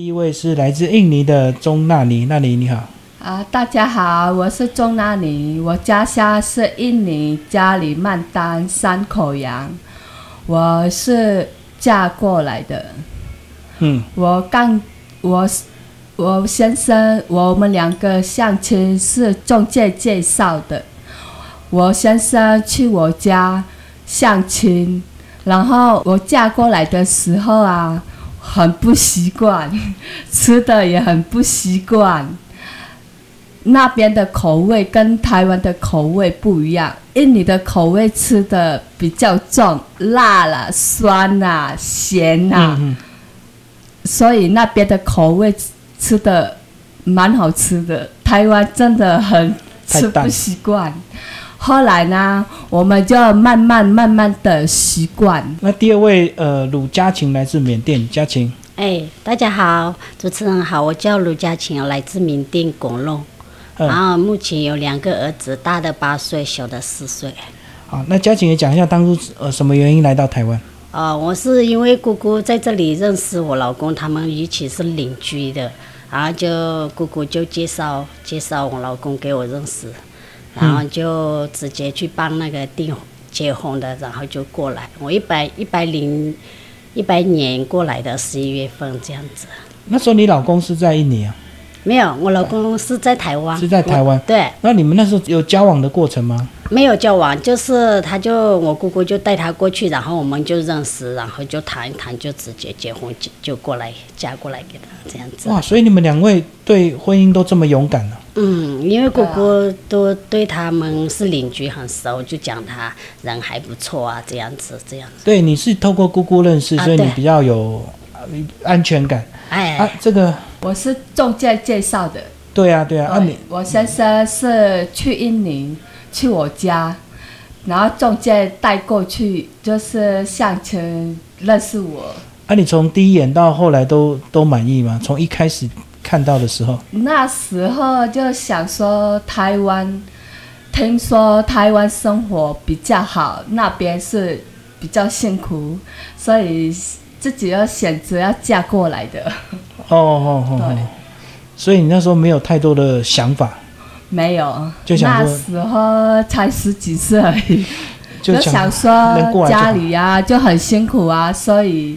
第一位是来自印尼的钟纳尼，纳尼你好。啊，大家好，我是钟纳尼，我家乡是印尼加里曼丹山口洋，我是嫁过来的。嗯，我刚我我先生，我们两个相亲是中介介绍的。我先生去我家相亲，然后我嫁过来的时候啊，很不习惯，吃的也很不习惯。那边的口味跟台湾的口味不一样，印尼的口味吃的比较重，辣啦、酸啦、咸啦，嗯所以那边的口味吃吃的蛮好吃的。台湾真的很吃不习惯，后来呢，我们就慢慢慢慢的习惯。那第二位呃鲁佳琴来自缅甸，佳琴。哎，大家好，主持人好，我叫鲁佳琴，来自缅甸广隆，嗯然后目前有两个儿子，大的八岁，小的四岁。好，那佳琴也讲一下当初呃什么原因来到台湾？呃，我是因为姑姑在这里认识我老公，他们一起是邻居的，然后就姑姑就介绍介绍我老公给我认识，然后就直接去帮那个订结婚的，然后就过来。我一百一百零一百年过来的十一月份这样子。那时候你老公是在印尼啊？没有，我老公是在台湾。是在台湾对，那你们那时候有交往的过程吗？没有交往，就是他就我姑姑就带他过去，然后我们就认识，然后就谈一谈，就直接结婚，就就过来嫁过来给他这样子。哇，所以你们两位对婚姻都这么勇敢呢、嗯，因为姑姑都对他们是邻居很熟，就讲他人还不错啊，这样子这样子。对，你是透过姑姑认识，啊所以你比较有呃安全感哎，啊。这个我是中介介绍的，对啊，对啊，啊你我先生是去印尼，去我家，然后中介带过去，就是相亲认识我。啊你从第一眼到后来都都满意吗？从一开始看到的时候，那时候就想说台湾，听说台湾生活比较好，那边是比较辛苦，所以自己要选择要嫁过来的。哦哦哦对。哦，所以你那时候没有太多的想法，没有，那就想那时候才十几岁。而已，就就想说家里啊就很辛苦啊，所以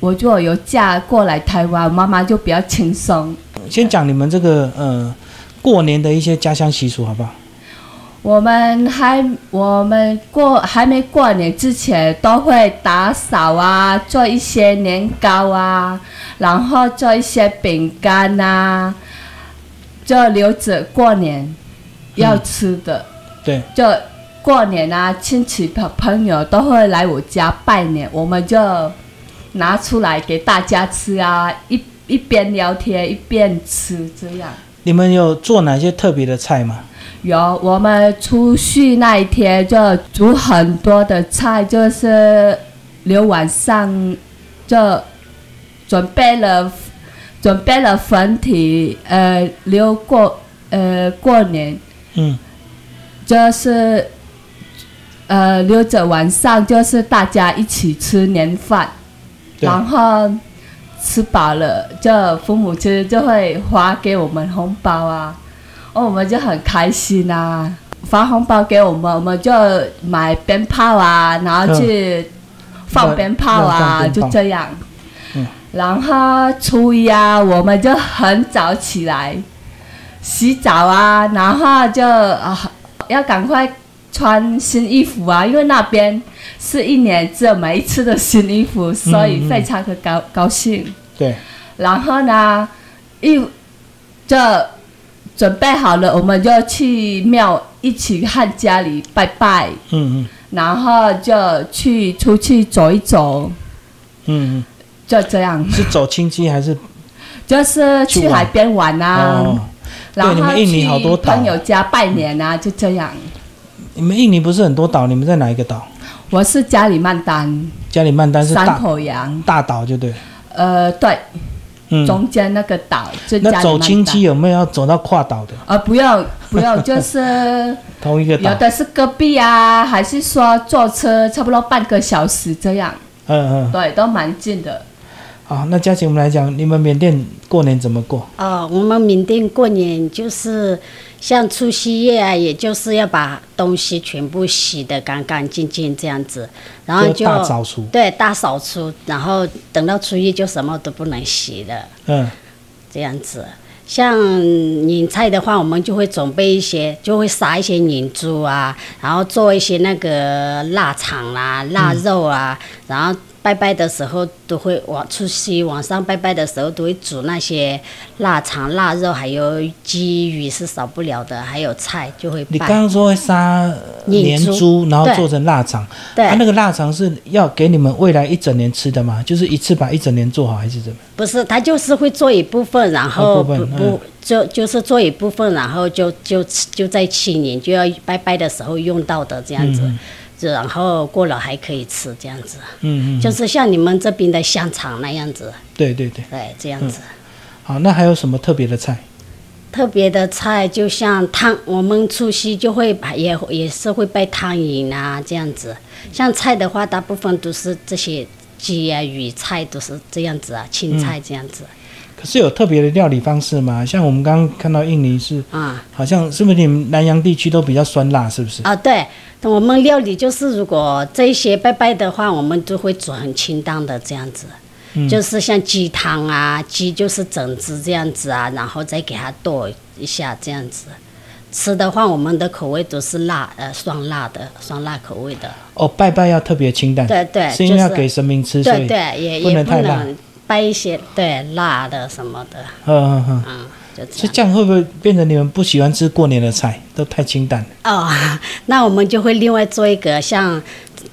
我就有嫁过来台湾，妈妈就比较轻松。先讲你们这个呃过年的一些家乡习俗好不好？我们还我们过还没过年之前，都会打扫啊，做一些年糕啊，然后做一些饼干啊，就留着过年要吃的。对，就过年啊，亲戚朋朋友都会来我家拜年，我们就拿出来给大家吃啊，一一边聊天一边吃，这样。你们有做哪些特别的菜吗？有，我们出去那一天就煮很多的菜，就是留晚上就准备了准备了粉体，呃，留过呃过年嗯，就是呃留着晚上就是大家一起吃年饭，对然后吃饱了，就父母亲就会发给我们红包啊，哦，我们就很开心啊，发红包给我们，我们就买鞭炮啊，然后去放鞭炮啊，就这样。嗯。然后初一啊，我们就很早起来洗澡啊，然后就啊要赶快穿新衣服啊，因为那边是一年只有买一次的新衣服，所以非常的高高兴。对，然后呢，一就准备好了，我们就去庙一起和家里拜拜，嗯嗯。然后就去出去走一走，嗯嗯。就这样。嗯，，是走亲戚还是？就是去海边玩啊，哦，然后去好多朋友家拜年啊，就这样。你们印尼不是很多岛？你们在哪一个岛？我是加里曼丹加里曼丹是山大口洋，大岛，就对。呃，对，嗯，中间那个岛就那走加里曼丹亲戚有没有要走到跨岛的？呃，不要不要，就是同一个岛有。的是隔壁啊，还是说坐车差不多半个小时这样，嗯嗯。对，都蛮近的。好，那嘉琪，我们来讲，你们缅甸过年怎么过？哦，我们缅甸过年就是像除夕夜啊，也就是要把东西全部洗得干干净净这样子，然后就大扫除。对大扫除，然后等到初一就什么都不能洗了，嗯，这样子。像年菜的话，我们就会准备一些，就会杀一些年猪啊，然后做一些那个腊肠啦、腊肉啊，然后拜拜的时候都会往除夕晚上拜拜的时候都会煮那些腊肠、腊肉，还有鸡鱼是少不了的，还有菜就会你刚。刚说会杀年猪，然后做成腊肠，对啊，那个腊肠是要给你们未来一整年吃的吗？就是一次把一整年做好，还是怎么？不是，他就是会做一部分，然后不不就就是做一部分，然后就就就在七年就要拜拜的时候用到的这样子，然后过了还可以吃这样子，嗯嗯，就是像你们这边的香肠那样子，对对对。对，这样子。好，那还有什么特别的菜？特别的菜就像汤，我们除夕就会把也也是会拜汤饮啊这样子。像菜的话，大部分都是这些鸡啊、鱼菜都是这样子啊，青菜这样子可是有特别的料理方式吗？像我们刚刚看到印尼是，啊。好像是不是你们南洋地区都比较酸辣，是不是？啊，对，我们料理就是如果这些拜拜的话，我们都会煮很清淡的这样子，嗯就是像鸡汤啊，鸡就是整只这样子啊，然后再给它剁一下这样子。吃的话，我们的口味都是辣，呃，酸辣的，酸辣口味的。哦，拜拜要特别清淡，对对，是因为要给神明吃，所以对对，也不也不能拜一些对辣的什么的，嗯嗯嗯。嗯，就这样。这样会不会变成你们不喜欢吃过年的菜，都太清淡了？哦，那我们就会另外做一个像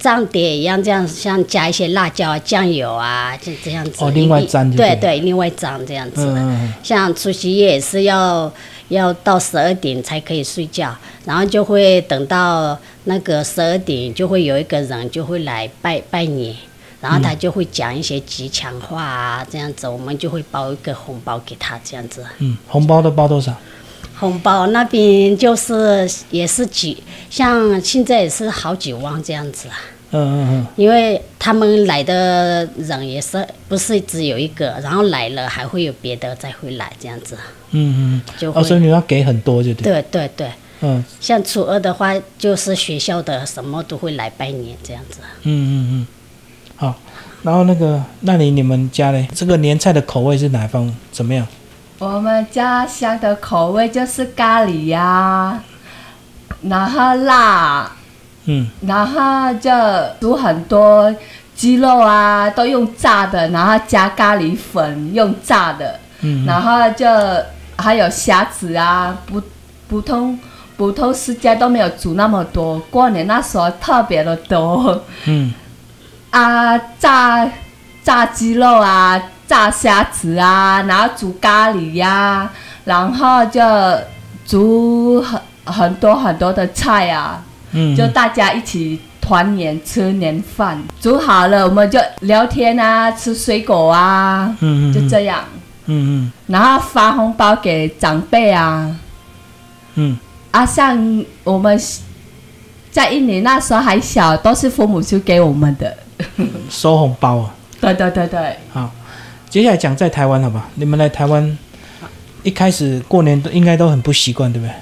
蘸碟一样，这样像加一些辣椒啊、酱油啊，就这样子。哦另外一蘸就对对对，另外蘸这样子。像除夕夜也是要要到十二点才可以睡觉，然后就会等到那个十二点，就会有一个人就会来拜拜年。然后他就会讲一些吉祥话啊，这样子，我们就会包一个红包给他，这样子。嗯，红包都包多少？红包那边就是也是几，像现在也是好几万这样子啊，嗯嗯嗯因为他们来的人也是不是只有一个，然后来了还会有别的再会来这样子，嗯嗯嗯。就会、哦，所以你要给很多，就对。对对对，嗯像初二的话就是学校的什么都会来拜年这样子。嗯嗯嗯。好，然后那个，那你你们家嘞，这个年菜的口味是哪方？怎么样？我们家乡的口味就是咖喱呀、然后辣，嗯。然后就煮很多鸡肉啊，都用炸的，然后加咖喱粉用炸的，嗯。然后就还有虾子啊，不普通普通时间都没有煮那么多，过年那时候特别的多。嗯啊，炸炸鸡肉啊，炸虾子啊，然后煮咖喱呀、然后就煮很很多很多的菜啊。嗯，就大家一起团圆吃年饭，煮好了我们就聊天啊，吃水果啊，嗯嗯就这样，嗯嗯。然后发红包给长辈啊，嗯。啊，像我们在印尼那时候还小，都是父母就给我们的，嗯，收红包啊。对对对对，好，接下来讲在台湾好吧？你们来台湾一开始过年都应该都很不习惯，对不对？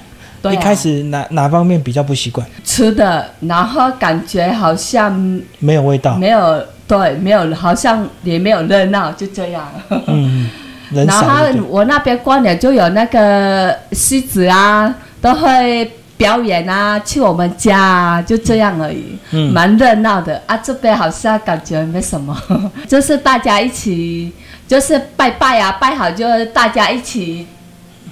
对、啊，一开始哪哪方面比较不习惯？吃的，然后感觉好像没有味道。没有对，没有，好像也没有热闹，就这样。嗯，然。后我那边过年就有那个狮子啊，都会表演啊，去我们家啊，就这样而已，嗯蛮热闹的啊。这边好像感觉没什么，就是大家一起，就是拜拜啊，拜好就大家一起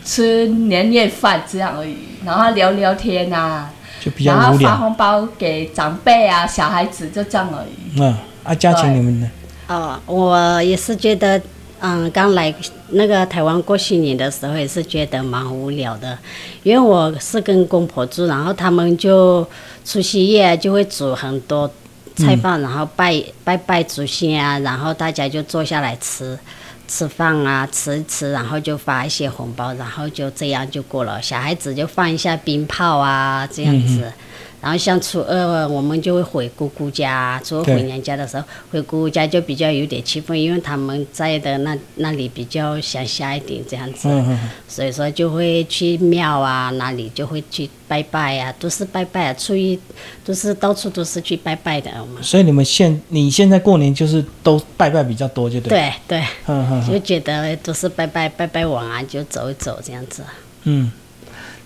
吃年夜饭这样而已，然后聊聊天啊，就比较然后发。红包给长辈啊、小孩子，就这样而已。嗯，啊，家庭对你们呢？哦，我也是觉得，嗯，刚来那个台湾过新年的时候，也是觉得蛮无聊的，因为我是跟公婆住，然后他们就除夕夜就会煮很多菜饭，然后拜拜拜祖先啊，然后大家就坐下来吃。吃饭啊，吃一吃，然后就发一些红包，然后就这样就过了。小孩子就放一下鞭炮啊，这样子，然后像初二我们就会回姑姑家，初二回娘家的时候，回姑姑家就比较有点气氛，因为他们在的那那里比较乡下一点这样子，所以说就会去庙啊哪里就会去拜拜啊，都是拜拜啊，初一都是到处都是去拜拜的我们。所以你们现你现在过年就是都拜拜比较多，就对。，对对，嗯嗯就觉得都是拜拜拜拜完啊，就走一走这样子。嗯，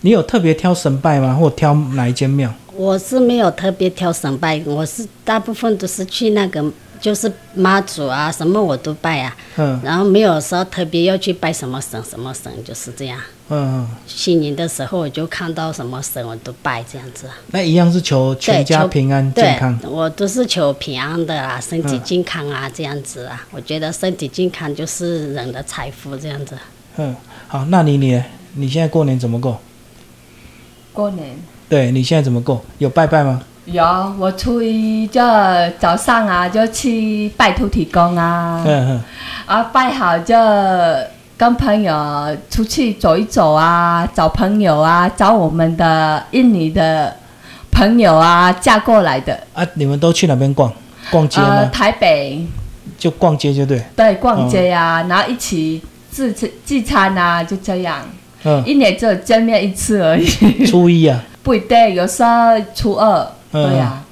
你有特别挑神拜吗？或挑哪一间庙？我是没有特别挑神拜，我是大部分都是去那个就是妈祖啊什么我都拜啊，嗯然后没有说特别要去拜什么神什么神，就是这样。嗯嗯，新年的时候我就看到什么神我都拜这样子。那一样是求全家平安健康。，我都是求平安的啦，身体嗯健康啊，这样子啊。我觉得身体健康就是人的财富，这样子。嗯，好，那你你你现在过年怎么过？过年对你现在怎么过？有拜拜吗？有我初一就早上啊就去拜土地公啊，嗯嗯啊拜好就跟朋友出去走一走啊，找朋友啊，找我们的印尼的朋友啊嫁过来的，啊，你们都去哪边逛？逛街呃吗？台北就逛街就对。对逛街啊，然后一起自吃聚餐啊，就这样，嗯，一年只有见面一次而已，初一啊。不一定，有时候初二，嗯对呀、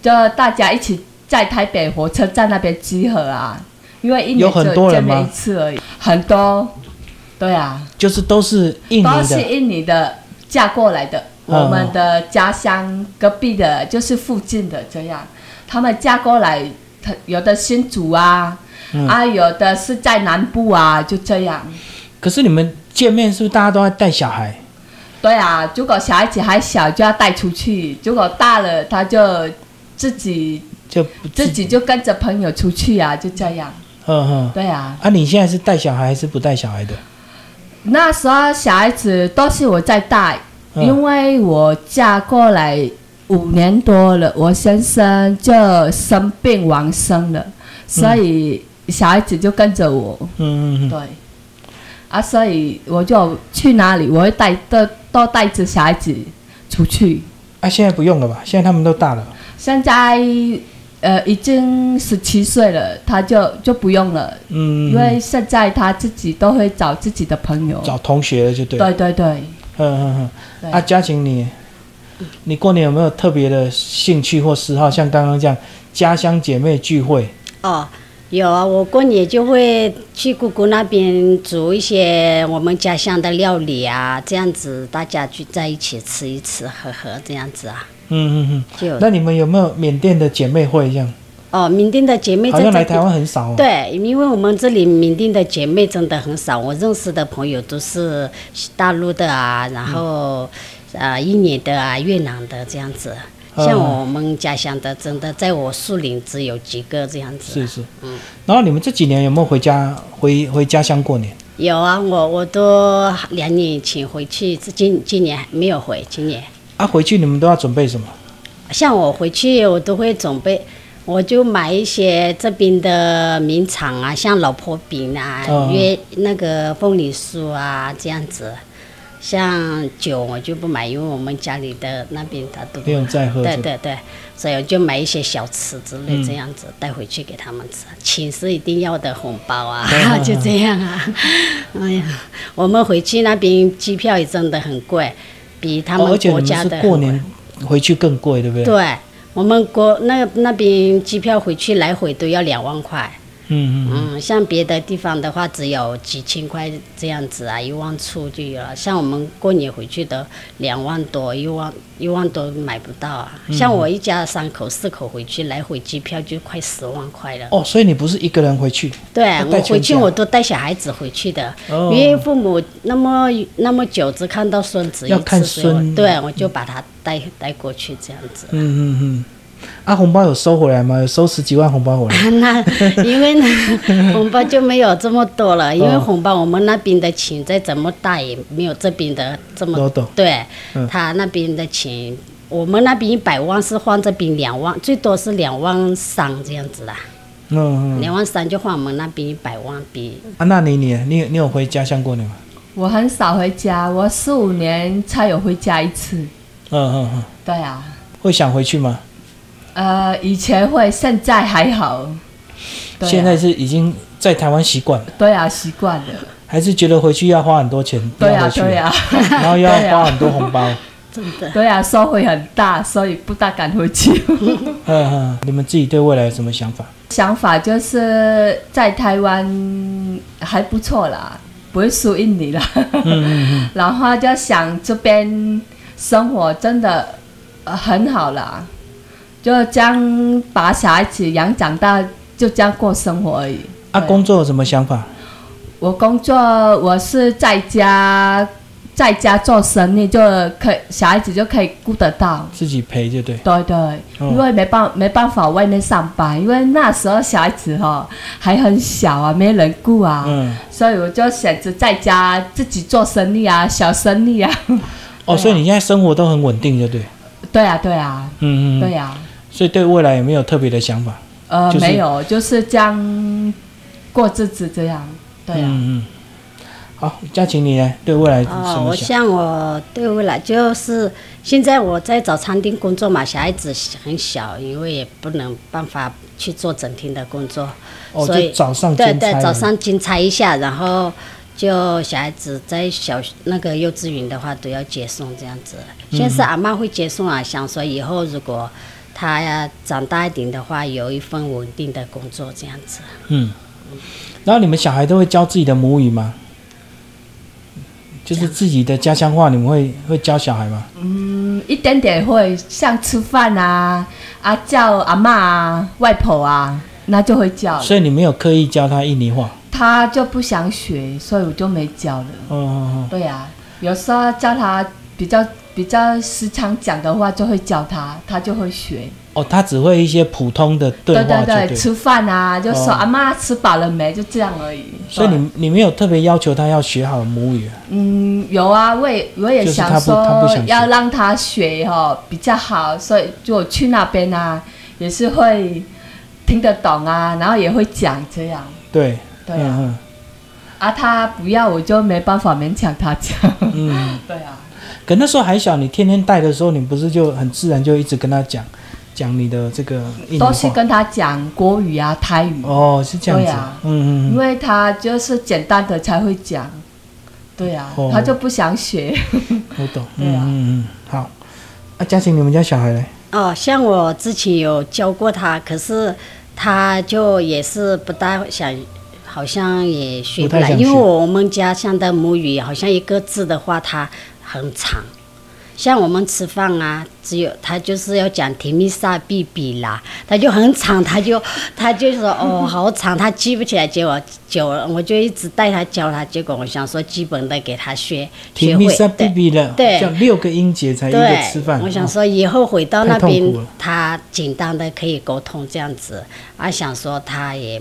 就大家一起在台北火车站那边集合啊，因为一有很年只多人吗有见面一次而已，很多，对啊，就是都是印都尼的，是印尼的嫁过来的，嗯我们的家乡隔壁的，就是附近的这样，他们嫁过来，他有的新竹啊，嗯。啊，有的是在南部啊，就这样。可是你们见面是不是大家都在带小孩？对啊，如果小孩子还小就要带出去，如果大了他就自己就自己就跟着朋友出去啊，就这样。嗯哼。对啊，啊，你现在是带小孩还是不带小孩的？那时候小孩子都是我在带，嗯因为我嫁过来五年多了，我先生就生病往生了，所以小孩子就跟着我。嗯嗯嗯。对，啊，所以我就去哪里，我会带都都带着小孩子出去。啊，现在不用了吧？现在他们都大了。现在呃已经十七岁了，他就就不用了，嗯。因为现在他自己都会找自己的朋友。找同学了就对。对对对，嗯嗯嗯。啊，嘉晴你，你过年有没有特别的兴趣或嗜好？像刚刚这样家乡姐妹聚会，哦，有啊，我过年就会去姑姑那边煮一些我们家乡的料理啊，这样子大家聚在一起吃一吃，喝喝这样子啊，嗯嗯嗯。那你们有没有缅甸的姐妹会这样？哦，缅甸的姐妹好像来台。湾很少哦。对，因为我们这里缅甸的姐妹真的很少，我认识的朋友都是大陆的啊，然后呃印尼的啊、越南的这样子。像嗯我们家乡的，真的在我树林只有几个这样子。是是。嗯然后你们这几年有没有回家回回家乡过年？有啊，我我都两年前回去，今今年还没有回。今年啊，回去你们都要准备什么？像我回去，我都会准备，我就买一些这边的名产啊，像老婆饼啊、嗯约那个凤梨酥啊这样子。像酒我就不买，因为我们家里的那边他都不用再喝。对对对，所以我就买一些小吃之类嗯这样子带回去给他们吃。寝室一定要的红包啊嗯，就这样啊。哎呀，我们回去那边机票也真的很贵，比他们国家的是过年回去更贵，对不对？对，我们国那那边机票回去来回都要两万块。嗯嗯嗯，像别的地方的话，只有几千块这样子啊，一万出就有了。像我们过年回去的两万多，一万一万多买不到啊。嗯像我一家三口四口回去，来回机票就快十万块了。哦，所以你不是一个人回去？对我回去我都带小孩子回去的，哦因为父母那么那么久只看到孙子一次，要看孙对我就把他带带过去这样子。嗯嗯嗯。啊，红包有收回来吗？有收十几万红包回来？那因为呢，红包就没有这么多了，因为哦红包我们那边的钱再怎么大也没有这边的这么多对，嗯他那边的钱，我们那边一百万是换这边两万，最多是两万三这样子啦，嗯嗯。两万三就换我们那边一百万比。啊，那你你你你有回家乡过年吗？我很少回家，我四五年才有回家一次。嗯嗯嗯，对啊，会想回去吗？呃，以前会，现在还好。对啊现在是已经在台湾习惯了，对啊，习惯了。还是觉得回去要花很多钱？对啊，对啊，然后又要花很多红包。真的。对啊，收回很大，所以不大敢回去。嗯嗯，你们自己对未来有什么想法？想法就是在台湾还不错啦，不会输印尼啦。嗯嗯 然后就想这边生活真的、呃很好啦，就这样把小孩子养长大，就这样过生活而已。嗯。啊，工作有什么想法？我工作我是在家，在家做生意就可以，小孩子就可以顾得到。自己陪就对。对对，哦因为没办没办法外面上班，因为那时候小孩子哈、还很小啊，没人顾啊，嗯。所以我就选择在家自己做生意啊，小生意啊。哦，所以你现在生活都很稳定，就对。对啊，对啊，嗯嗯。对。啊，所以对未来有没有特别的想法？呃，就是没有，就是将过日子这样。对啊，嗯嗯。好，嘉晴你呢？对未来什哦，我么想？像我对未来就是现在我在早餐店工作嘛，小孩子很小，因为也不能办法去做整天的工作，哦，所以就早上对对，早上兼差一下，然后就小孩子在小那个幼稚园的话都要接送这样子。嗯现在是阿妈会接送啊，想说以后如果他呀长大一点的话，有一份稳定的工作这样子。嗯。然后你们小孩都会教自己的母语吗？就是自己的家乡话，你们会会教小孩吗？嗯，一点点会，像吃饭啊，啊叫阿妈啊、外婆啊，那就会叫。所以你没有刻意教他印尼话。他就不想学，所以我就没教了。哦哦对呀、有时候教他比较比较时常讲的话，就会教他，他就会学。哦，哦，他只会一些普通的对对对对。吃饭啊，就说、哦阿妈吃饱了没，就这样而已。所以你你没有特别要求他要学好母语啊。嗯有啊，我也我也想说要让他学哦比较好，所以就我去那边啊也是会听得懂啊，然后也会讲这样。对。对啊，嗯啊他不要我就没办法勉强他讲。嗯嗯。对啊。可那时候还小，你天天带的时候，你不是就很自然就一直跟他讲讲你的这个印？都是跟他讲国语啊、台语，哦，是这样子。对啊嗯嗯嗯。因为他就是简单的才会讲。对啊，哦他就不想学。我懂。对啊嗯嗯嗯。好。啊，嘉晴，你们家小孩嘞？哦，像我之前有教过他，可是他就也是不大想，好像也学不来，因为我们家乡的母语好像一个字的话，它很长。像我们吃饭啊，只有他就是要讲提米萨比比啦，他就很长，他就他就说哦好长，他记不起来，结果久了我就一直带他教他，结果我想说基本的给他学学会，提米萨比对。比了，对叫六个音节才一个对吃饭。，我想哦说以后回到那边，他简单的可以沟通这样子。啊，想说他也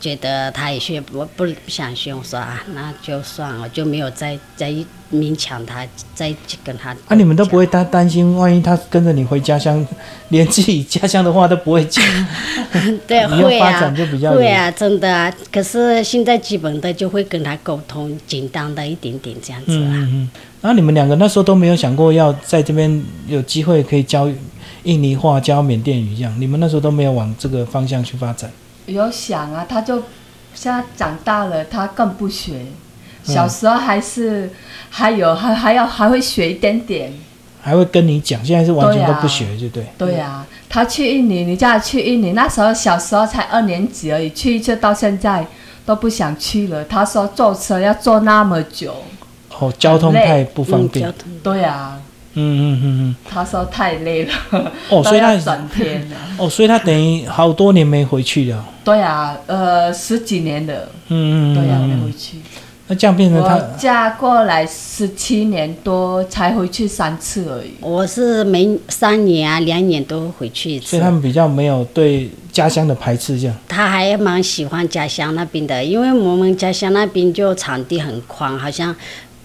觉得他也学不不想学，我说啊，那就算了，就没有再再勉强他，再去跟他。啊，你们都不会担担心，万一他跟着你回家乡，连自己家乡的话都不会讲，对，会啊展就比较有会啊，真的啊。可是现在基本的就会跟他沟通，简单的一点点这样子啊。嗯嗯嗯。然后你们两个那时候都没有想过要在这边有机会可以教印尼话、教缅甸语一样，你们那时候都没有往这个方向去发展。有想啊，他就现在长大了，他更不学。小时候还是还有还还要还会学一点点。还会跟你讲，现在是完全都不学，就对。对呀、他去印尼，你叫他去印尼，那时候小时候才二年级而已，去一次到现在都不想去了。他说坐车要坐那么久。哦，交通太不方嗯，便。对呀、嗯嗯嗯嗯。他说太累了。哦，所以他都要整天了。哦，所以他等于好多年没回去了。对啊、呃，十几年了。嗯嗯嗯。对呀、嗯没回去。那这样变成他嫁过来十七年多，才回去三次而已。我是每三年啊，两年都回去一次。所以他们比较没有对家乡的排斥，这样。他还蛮喜欢家乡那边的，因为我们家乡那边就场地很宽，好像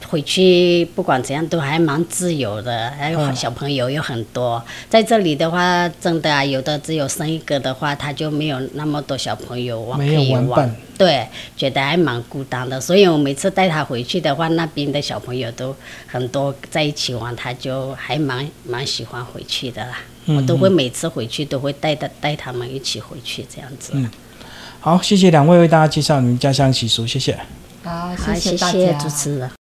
回去不管怎样都还蛮自由的，还有嗯小朋友有很多。在这里的话，真的啊，有的只有生一个的话，他就没有那么多小朋友玩可没有以玩对，觉得还蛮孤单的。所以我每次带他回去的话，那边的小朋友都很多在一起玩，他就还蛮蛮喜欢回去的啦。嗯我都会每次回去都会带他带他们一起回去这样子。嗯好，谢谢两位为大家介绍你们家乡习俗，谢谢。好，谢谢大家。谢主持人。